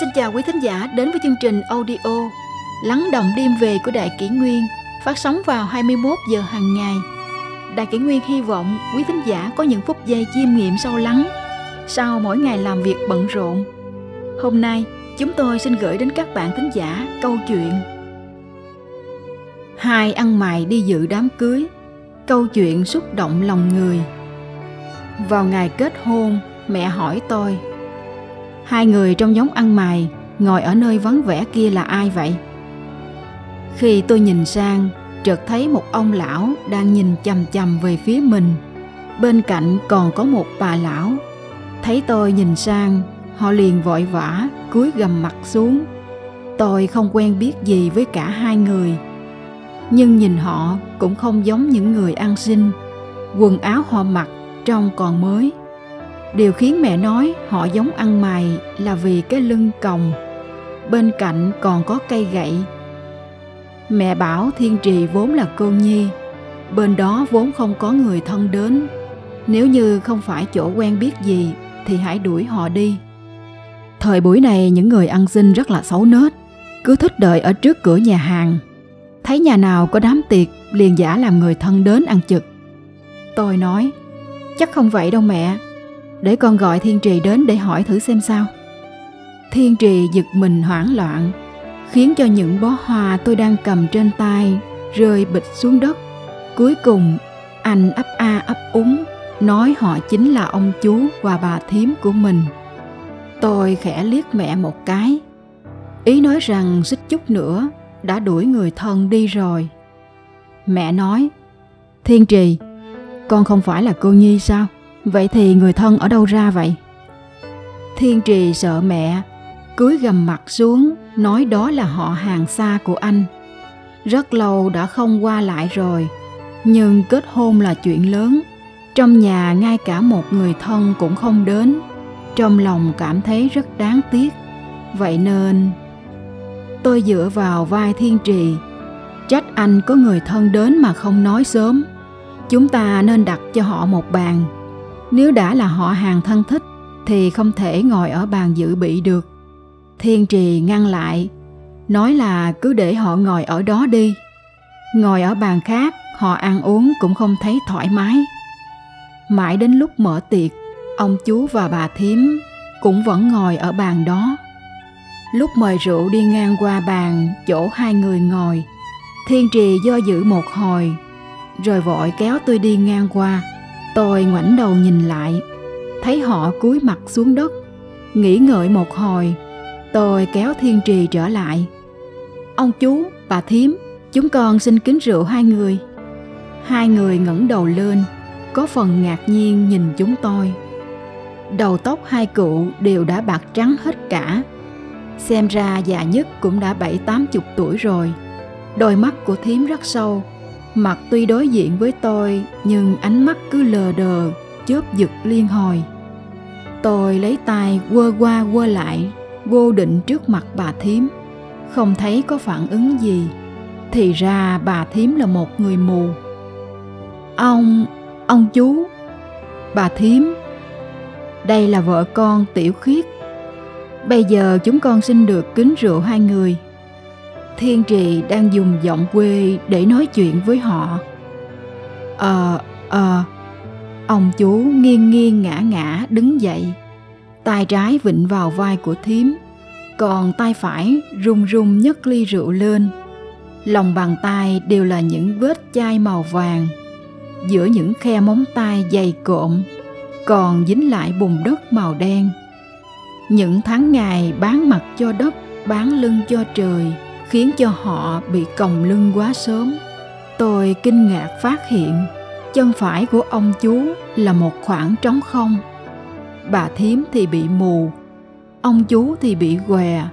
Xin chào quý thính giả đến với chương trình audio Lắng động đêm về của Đại Kỷ Nguyên phát sóng vào 21 giờ hàng ngày. Đại Kỷ Nguyên hy vọng quý thính giả có những phút giây chiêm nghiệm sâu lắng sau mỗi ngày làm việc bận rộn. Hôm nay, chúng tôi xin gửi đến các bạn thính giả câu chuyện Hai ăn mày đi dự đám cưới Câu chuyện xúc động lòng người Vào ngày kết hôn, mẹ hỏi tôi Hai người trong nhóm ăn mày ngồi ở nơi vắng vẻ kia là ai vậy? Khi tôi nhìn sang, chợt thấy một ông lão đang nhìn chằm chằm về phía mình. Bên cạnh còn có một bà lão. Thấy tôi nhìn sang, họ liền vội vã cúi gầm mặt xuống. Tôi không quen biết gì với cả hai người. Nhưng nhìn họ cũng không giống những người ăn xin. Quần áo họ mặc trông còn mới điều khiến mẹ nói họ giống ăn mày là vì cái lưng còng, bên cạnh còn có cây gậy. Mẹ bảo thiên trì vốn là cô nhi, bên đó vốn không có người thân đến. Nếu như không phải chỗ quen biết gì thì hãy đuổi họ đi. Thời buổi này những người ăn xin rất là xấu nết, cứ thích đợi ở trước cửa nhà hàng. Thấy nhà nào có đám tiệc liền giả làm người thân đến ăn trực. Tôi nói, chắc không vậy đâu mẹ để con gọi thiên trì đến để hỏi thử xem sao. Thiên trì giật mình hoảng loạn, khiến cho những bó hoa tôi đang cầm trên tay rơi bịch xuống đất. Cuối cùng, anh ấp a ấp úng, nói họ chính là ông chú và bà thím của mình. Tôi khẽ liếc mẹ một cái, ý nói rằng xích chút nữa đã đuổi người thân đi rồi. Mẹ nói, thiên trì, con không phải là cô nhi sao? Vậy thì người thân ở đâu ra vậy? Thiên trì sợ mẹ, cúi gầm mặt xuống, nói đó là họ hàng xa của anh. Rất lâu đã không qua lại rồi, nhưng kết hôn là chuyện lớn. Trong nhà ngay cả một người thân cũng không đến. Trong lòng cảm thấy rất đáng tiếc. Vậy nên tôi dựa vào vai thiên trì trách anh có người thân đến mà không nói sớm chúng ta nên đặt cho họ một bàn nếu đã là họ hàng thân thích thì không thể ngồi ở bàn dự bị được. Thiên trì ngăn lại, nói là cứ để họ ngồi ở đó đi. Ngồi ở bàn khác, họ ăn uống cũng không thấy thoải mái. Mãi đến lúc mở tiệc, ông chú và bà thím cũng vẫn ngồi ở bàn đó. Lúc mời rượu đi ngang qua bàn chỗ hai người ngồi, Thiên trì do dự một hồi, rồi vội kéo tôi đi ngang qua Tôi ngoảnh đầu nhìn lại, thấy họ cúi mặt xuống đất. Nghĩ ngợi một hồi, tôi kéo thiên trì trở lại. Ông chú, bà thím, chúng con xin kính rượu hai người. Hai người ngẩng đầu lên, có phần ngạc nhiên nhìn chúng tôi. Đầu tóc hai cụ đều đã bạc trắng hết cả. Xem ra già nhất cũng đã bảy tám chục tuổi rồi. Đôi mắt của thím rất sâu, Mặt tuy đối diện với tôi nhưng ánh mắt cứ lờ đờ, chớp giật liên hồi. Tôi lấy tay quơ qua quơ lại, vô định trước mặt bà thím. Không thấy có phản ứng gì. Thì ra bà thím là một người mù. Ông, ông chú, bà thím. Đây là vợ con Tiểu Khiết. Bây giờ chúng con xin được kính rượu hai người Thiên Trì đang dùng giọng quê để nói chuyện với họ. Ờ, ờ, ông chú nghiêng nghiêng ngã ngã đứng dậy, tay trái vịnh vào vai của thím, còn tay phải run run nhấc ly rượu lên. Lòng bàn tay đều là những vết chai màu vàng, giữa những khe móng tay dày cộm, còn dính lại bùn đất màu đen. Những tháng ngày bán mặt cho đất, bán lưng cho trời, khiến cho họ bị còng lưng quá sớm. Tôi kinh ngạc phát hiện, chân phải của ông chú là một khoảng trống không. Bà thím thì bị mù, ông chú thì bị què.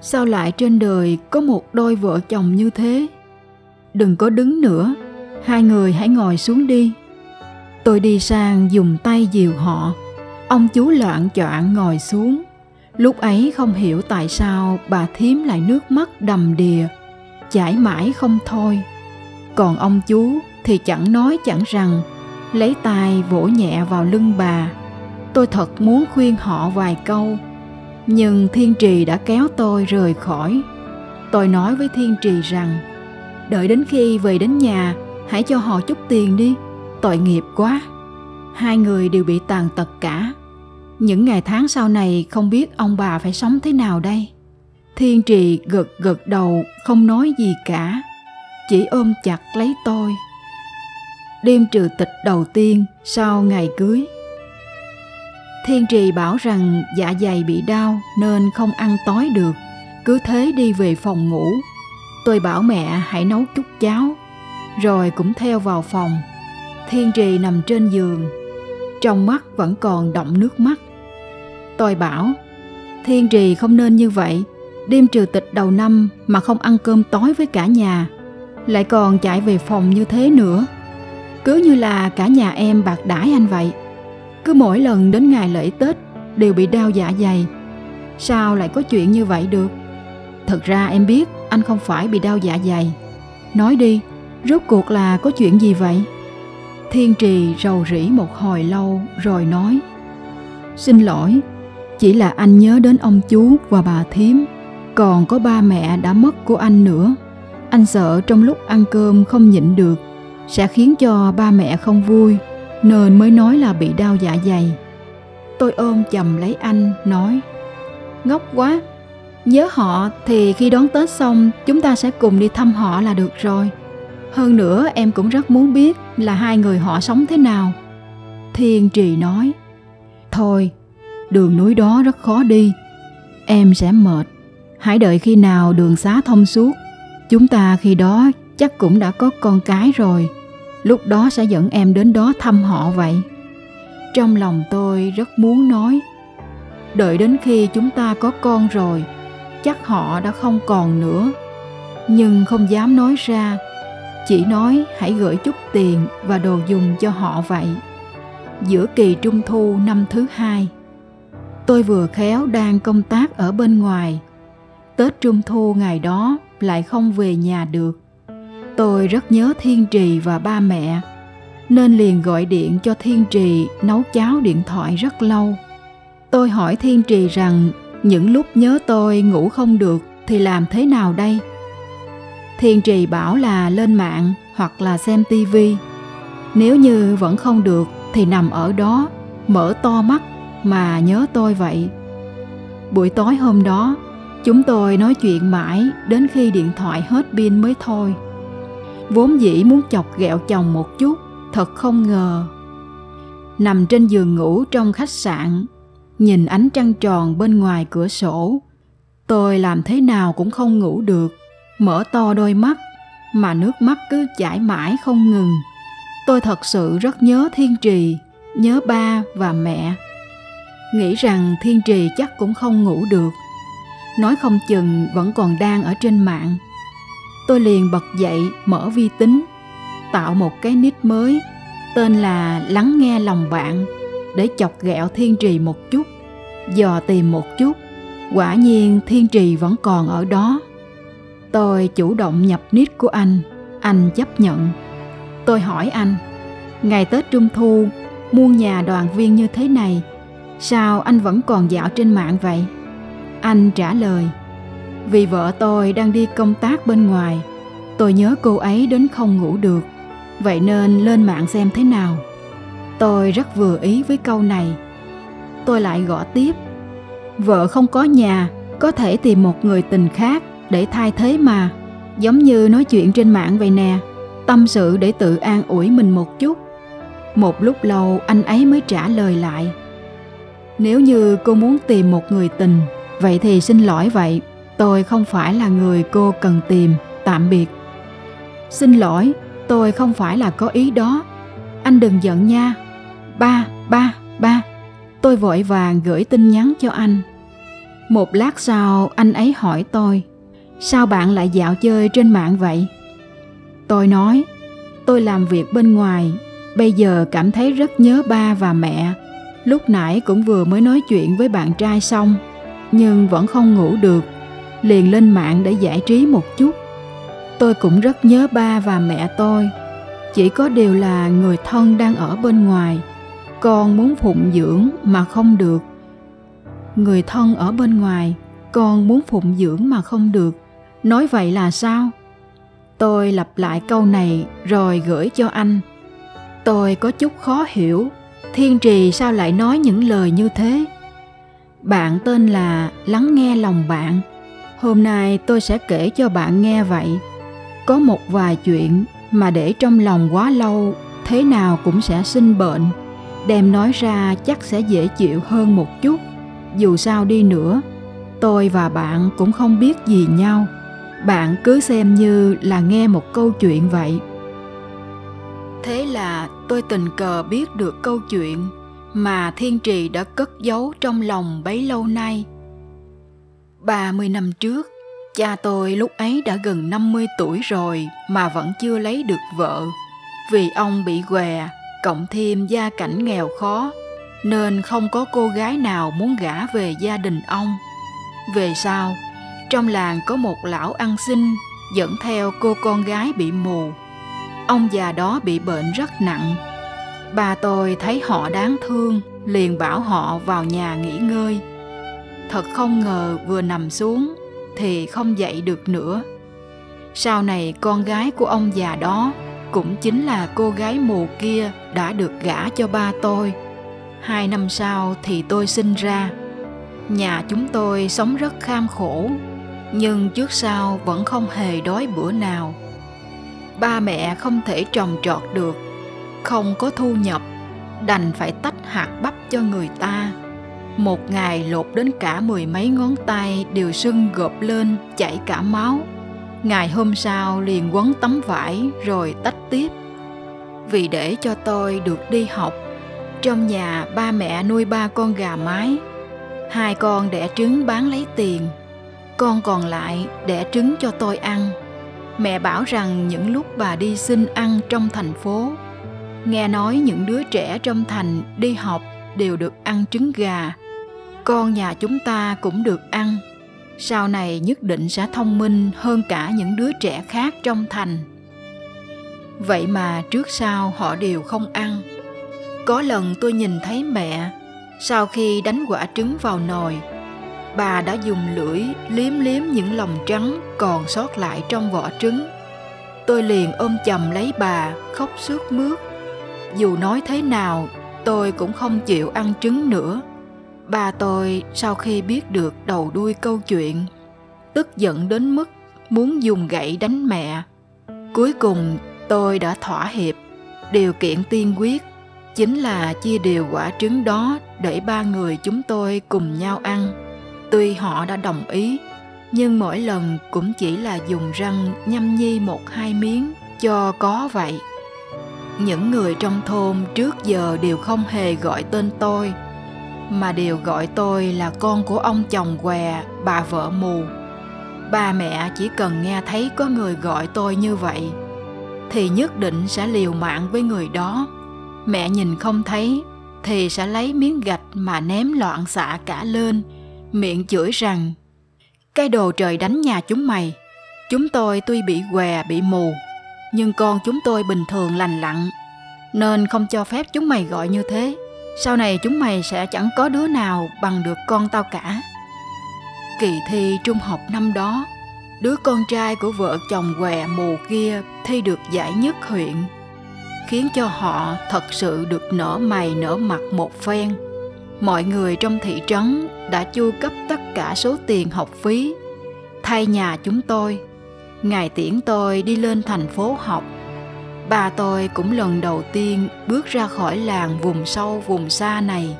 Sao lại trên đời có một đôi vợ chồng như thế? Đừng có đứng nữa, hai người hãy ngồi xuống đi. Tôi đi sang dùng tay dìu họ, ông chú loạn choạng ngồi xuống lúc ấy không hiểu tại sao bà thím lại nước mắt đầm đìa, chảy mãi không thôi. Còn ông chú thì chẳng nói chẳng rằng, lấy tay vỗ nhẹ vào lưng bà. Tôi thật muốn khuyên họ vài câu, nhưng thiên trì đã kéo tôi rời khỏi. Tôi nói với thiên trì rằng, đợi đến khi về đến nhà, hãy cho họ chút tiền đi, tội nghiệp quá. Hai người đều bị tàn tật cả những ngày tháng sau này không biết ông bà phải sống thế nào đây. Thiên trì gật gật đầu, không nói gì cả. Chỉ ôm chặt lấy tôi. Đêm trừ tịch đầu tiên sau ngày cưới. Thiên trì bảo rằng dạ dày bị đau nên không ăn tối được. Cứ thế đi về phòng ngủ. Tôi bảo mẹ hãy nấu chút cháo, rồi cũng theo vào phòng. Thiên trì nằm trên giường. Trong mắt vẫn còn đọng nước mắt tôi bảo, thiên trì không nên như vậy. Đêm trừ tịch đầu năm mà không ăn cơm tối với cả nhà, lại còn chạy về phòng như thế nữa. Cứ như là cả nhà em bạc đãi anh vậy. Cứ mỗi lần đến ngày lễ tết đều bị đau dạ dày. Sao lại có chuyện như vậy được? Thật ra em biết anh không phải bị đau dạ dày. Nói đi, rốt cuộc là có chuyện gì vậy? Thiên trì rầu rĩ một hồi lâu rồi nói, xin lỗi chỉ là anh nhớ đến ông chú và bà thím. Còn có ba mẹ đã mất của anh nữa. Anh sợ trong lúc ăn cơm không nhịn được, sẽ khiến cho ba mẹ không vui, nên mới nói là bị đau dạ dày. Tôi ôm chầm lấy anh, nói, ngốc quá, nhớ họ thì khi đón tết xong, chúng ta sẽ cùng đi thăm họ là được rồi. Hơn nữa, em cũng rất muốn biết là hai người họ sống thế nào. Thiên trì nói, thôi đường núi đó rất khó đi. Em sẽ mệt. Hãy đợi khi nào đường xá thông suốt. Chúng ta khi đó chắc cũng đã có con cái rồi. Lúc đó sẽ dẫn em đến đó thăm họ vậy. Trong lòng tôi rất muốn nói, đợi đến khi chúng ta có con rồi, chắc họ đã không còn nữa. Nhưng không dám nói ra. Chỉ nói, hãy gửi chút tiền và đồ dùng cho họ vậy. Giữa kỳ trung thu năm thứ hai tôi vừa khéo đang công tác ở bên ngoài. Tết trung thu ngày đó lại không về nhà được. Tôi rất nhớ thiên trì và ba mẹ, nên liền gọi điện cho thiên trì nấu cháo điện thoại rất lâu. Tôi hỏi thiên trì rằng, những lúc nhớ tôi ngủ không được thì làm thế nào đây? Thiên trì bảo là lên mạng hoặc là xem tivi nếu như vẫn không được thì nằm ở đó, mở to mắt mà nhớ tôi vậy. Buổi tối hôm đó, chúng tôi nói chuyện mãi đến khi điện thoại hết pin mới thôi. Vốn dĩ muốn chọc ghẹo chồng một chút, thật không ngờ. Nằm trên giường ngủ trong khách sạn, nhìn ánh trăng tròn bên ngoài cửa sổ. Tôi làm thế nào cũng không ngủ được, mở to đôi mắt, mà nước mắt cứ chảy mãi không ngừng. Tôi thật sự rất nhớ thiên trì, nhớ ba và mẹ nghĩ rằng thiên trì chắc cũng không ngủ được. Nói không chừng vẫn còn đang ở trên mạng. Tôi liền bật dậy, mở vi tính, tạo một cái nick mới, tên là lắng nghe lòng bạn, để chọc ghẹo thiên trì một chút, dò tìm một chút. Quả nhiên thiên trì vẫn còn ở đó. Tôi chủ động nhập nick của anh anh chấp nhận. Tôi hỏi anh, ngày tết trung thu, muôn nhà đoàn viên như thế này sao anh vẫn còn dạo trên mạng vậy? Anh trả lời, vì vợ tôi đang đi công tác bên ngoài. Tôi nhớ cô ấy đến không ngủ được. Vậy nên lên mạng xem thế nào. Tôi rất vừa ý với câu này. Tôi lại gõ tiếp, vợ không có nhà, có thể tìm một người tình khác để thay thế mà. Giống như nói chuyện trên mạng vậy nè, tâm sự để tự an ủi mình một chút. Một lúc lâu anh ấy mới trả lời lại nếu như cô muốn tìm một người tình, vậy thì xin lỗi vậy. Tôi không phải là người cô cần tìm, tạm biệt. Xin lỗi, tôi không phải là có ý đó. Anh đừng giận nha. Ba ba ba. Tôi vội vàng gửi tin nhắn cho anh. Một lát sau, anh ấy hỏi tôi, sao bạn lại dạo chơi trên mạng vậy? Tôi nói, tôi làm việc bên ngoài, bây giờ cảm thấy rất nhớ ba và mẹ lúc nãy cũng vừa mới nói chuyện với bạn trai xong, nhưng vẫn không ngủ được. Liền lên mạng để giải trí một chút. Tôi cũng rất nhớ ba và mẹ tôi. Chỉ có điều là người thân đang ở bên ngoài. Con muốn phụng dưỡng mà không được. Người thân ở bên ngoài, con muốn phụng dưỡng mà không được. Nói vậy là sao? Tôi lặp lại câu này rồi gửi cho anh. Tôi có chút khó hiểu thiên trì sao lại nói những lời như thế? Bạn tên là lắng nghe lòng bạn. Hôm nay tôi sẽ kể cho bạn nghe vậy. Có một vài chuyện mà để trong lòng quá lâu, thế nào cũng sẽ sinh bệnh. Đem nói ra chắc sẽ dễ chịu hơn một chút. Dù sao đi nữa, tôi và bạn cũng không biết gì nhau. Bạn cứ xem như là nghe một câu chuyện vậy thế là tôi tình cờ biết được câu chuyện mà thiên trì đã cất giấu trong lòng bấy lâu nay 30 năm trước, cha tôi lúc ấy đã gần 50 tuổi rồi mà vẫn chưa lấy được vợ. Vì ông bị què, cộng thêm gia cảnh nghèo khó, nên không có cô gái nào muốn gả về gia đình ông. Về sau, trong làng có một lão ăn xin dẫn theo cô con gái bị mù. Ông già đó bị bệnh rất nặng. Bà tôi thấy họ đáng thương, liền bảo họ vào nhà nghỉ ngơi. Thật không ngờ vừa nằm xuống thì không dậy được nữa. Sau này con gái của ông già đó cũng chính là cô gái mù kia đã được gả cho ba tôi. Hai năm sau thì tôi sinh ra. Nhà chúng tôi sống rất kham khổ nhưng trước sau vẫn không hề đói bữa nào ba mẹ không thể trồng trọt được, không có thu nhập, đành phải tách hạt bắp cho người ta. Một ngày lột đến cả mười mấy ngón tay đều sưng gộp lên, chảy cả máu. Ngày hôm sau liền quấn tấm vải rồi tách tiếp. Vì để cho tôi được đi học, trong nhà ba mẹ nuôi ba con gà mái. Hai con đẻ trứng bán lấy tiền, con còn lại đẻ trứng cho tôi ăn mẹ bảo rằng những lúc bà đi xin ăn trong thành phố, nghe nói những đứa trẻ trong thành đi học đều được ăn trứng gà. Con nhà chúng ta cũng được ăn. Sau này nhất định sẽ thông minh hơn cả những đứa trẻ khác trong thành. Vậy mà trước sau họ đều không ăn. Có lần tôi nhìn thấy mẹ, sau khi đánh quả trứng vào nồi bà đã dùng lưỡi liếm liếm những lòng trắng còn sót lại trong vỏ trứng tôi liền ôm chầm lấy bà khóc sướt mướt dù nói thế nào tôi cũng không chịu ăn trứng nữa bà tôi sau khi biết được đầu đuôi câu chuyện, tức giận đến mức muốn dùng gậy đánh mẹ. Cuối cùng tôi đã thỏa hiệp, điều kiện tiên quyết chính là chia đều quả trứng đó để ba người chúng tôi cùng nhau ăn. Tuy họ đã đồng ý, nhưng mỗi lần cũng chỉ là dùng răng nhâm nhi một hai miếng cho có vậy. Những người trong thôn trước giờ đều không hề gọi tên tôi mà đều gọi tôi là con của ông chồng què bà vợ mù. Ba mẹ chỉ cần nghe thấy có người gọi tôi như vậy thì nhất định sẽ liều mạng với người đó. Mẹ nhìn không thấy thì sẽ lấy miếng gạch mà ném loạn xạ cả lên miệng chửi rằng, cái đồ trời đánh nhà chúng mày, chúng tôi tuy bị què, bị mù, nhưng con chúng tôi bình thường lành lặn, nên không cho phép chúng mày gọi như thế. Sau này chúng mày sẽ chẳng có đứa nào bằng được con tao cả. Kỳ thi trung học năm đó, đứa con trai của vợ chồng què, mù kia thi được giải nhất huyện, khiến cho họ thật sự được nở mày nở mặt một phen mọi người trong thị trấn đã chu cấp tất cả số tiền học phí thay nhà chúng tôi Ngài tiễn tôi đi lên thành phố học Bà tôi cũng lần đầu tiên bước ra khỏi làng vùng sâu vùng xa này.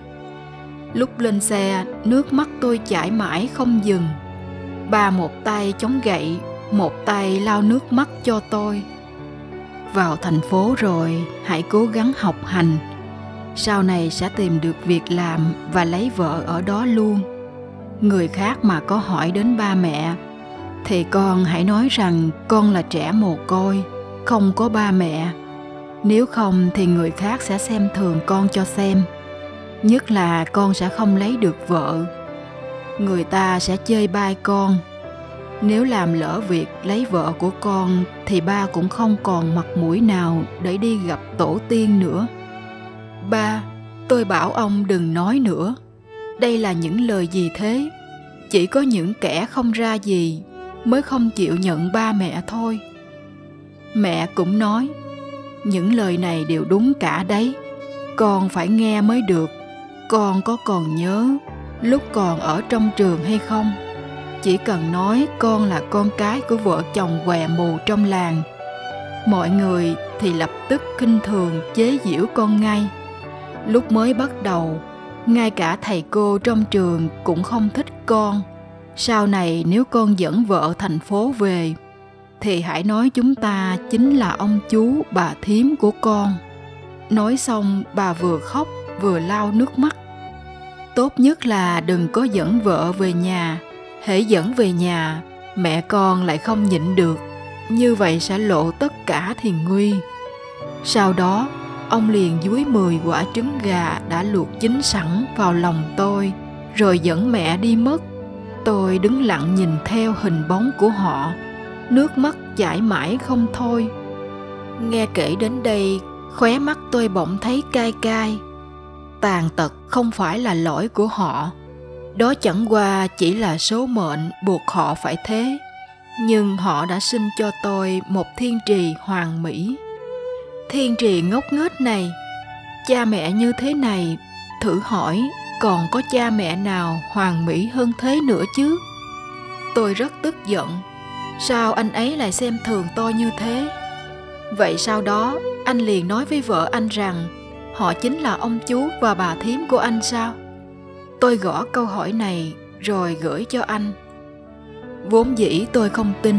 Lúc lên xe, nước mắt tôi chảy mãi không dừng. Bà một tay chống gậy, một tay lau nước mắt cho tôi. Vào thành phố rồi, hãy cố gắng học hành. Sau này sẽ tìm được việc làm và lấy vợ ở đó luôn. Người khác mà có hỏi đến ba mẹ, thì con hãy nói rằng con là trẻ mồ côi, không có ba mẹ. Nếu không thì người khác sẽ xem thường con cho xem. Nhất là con sẽ không lấy được vợ. Người ta sẽ chơi bai con. Nếu làm lỡ việc lấy vợ của con thì ba cũng không còn mặt mũi nào để đi gặp tổ tiên nữa ba, tôi bảo ông đừng nói nữa. Đây là những lời gì thế? Chỉ có những kẻ không ra gì mới không chịu nhận ba mẹ thôi. Mẹ cũng nói, những lời này đều đúng cả đấy. Con phải nghe mới được. Con có còn nhớ lúc còn ở trong trường hay không? Chỉ cần nói con là con cái của vợ chồng què mù trong làng, mọi người thì lập tức kinh thường chế giễu con ngay lúc mới bắt đầu, ngay cả thầy cô trong trường cũng không thích con. Sau này nếu con dẫn vợ thành phố về, thì hãy nói chúng ta chính là ông chú, bà thím của con. Nói xong, bà vừa khóc, vừa lau nước mắt. Tốt nhất là đừng có dẫn vợ về nhà. Hễ dẫn về nhà, mẹ con lại không nhịn được. Như vậy sẽ lộ tất cả thì nguy. Sau đó ông liền dúi 10 quả trứng gà đã luộc chín sẵn vào lòng tôi, rồi dẫn mẹ đi mất. Tôi đứng lặng nhìn theo hình bóng của họ, nước mắt chảy mãi không thôi. Nghe kể đến đây, khóe mắt tôi bỗng thấy cay cay. Tàn tật không phải là lỗi của họ. Đó chẳng qua chỉ là số mệnh buộc họ phải thế. Nhưng họ đã sinh cho tôi một thiên trì hoàn mỹ thiên trì ngốc nghếch này, cha mẹ như thế này, thử hỏi, còn có cha mẹ nào hoàn mỹ hơn thế nữa chứ? Tôi rất tức giận. Sao anh ấy lại xem thường tôi như thế? Vậy sau đó, anh liền nói với vợ anh rằng, họ chính là ông chú và bà thím của anh sao? Tôi gõ câu hỏi này rồi gửi cho anh. Vốn dĩ tôi không tin,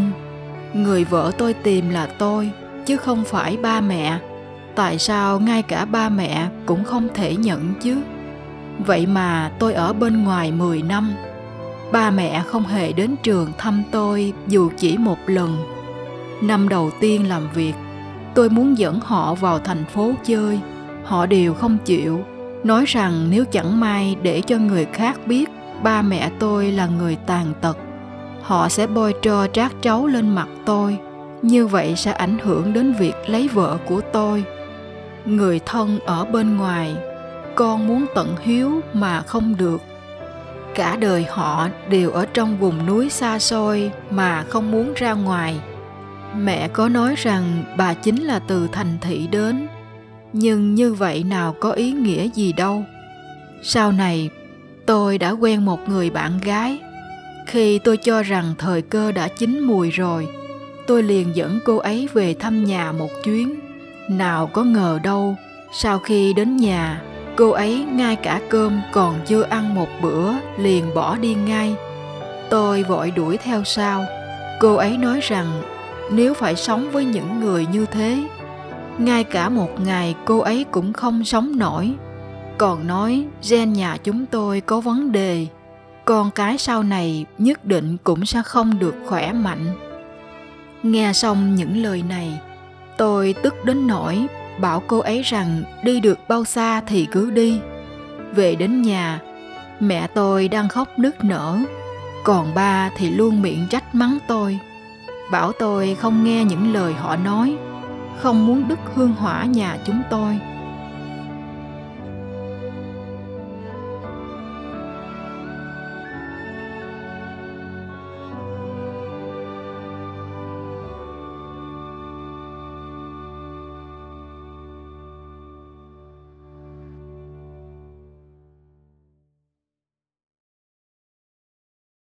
người vợ tôi tìm là tôi chứ không phải ba mẹ. Tại sao ngay cả ba mẹ cũng không thể nhận chứ? Vậy mà tôi ở bên ngoài 10 năm, ba mẹ không hề đến trường thăm tôi dù chỉ một lần. Năm đầu tiên làm việc, tôi muốn dẫn họ vào thành phố chơi. Họ đều không chịu, nói rằng nếu chẳng may để cho người khác biết ba mẹ tôi là người tàn tật, họ sẽ bôi trơ trát trấu lên mặt tôi như vậy sẽ ảnh hưởng đến việc lấy vợ của tôi. Người thân ở bên ngoài, con muốn tận hiếu mà không được. Cả đời họ đều ở trong vùng núi xa xôi mà không muốn ra ngoài. Mẹ có nói rằng bà chính là từ thành thị đến, nhưng như vậy nào có ý nghĩa gì đâu. Sau này, tôi đã quen một người bạn gái. Khi tôi cho rằng thời cơ đã chín mùi rồi tôi liền dẫn cô ấy về thăm nhà một chuyến. Nào có ngờ đâu, sau khi đến nhà, cô ấy ngay cả cơm còn chưa ăn một bữa liền bỏ đi ngay. Tôi vội đuổi theo sau. Cô ấy nói rằng, nếu phải sống với những người như thế, ngay cả một ngày cô ấy cũng không sống nổi. Còn nói, gen nhà chúng tôi có vấn đề, con cái sau này nhất định cũng sẽ không được khỏe mạnh nghe xong những lời này, tôi tức đến nỗi bảo cô ấy rằng đi được bao xa thì cứ đi. Về đến nhà, mẹ tôi đang khóc nức nở, còn ba thì luôn miệng trách mắng tôi, bảo tôi không nghe những lời họ nói, không muốn đứt hương hỏa nhà chúng tôi.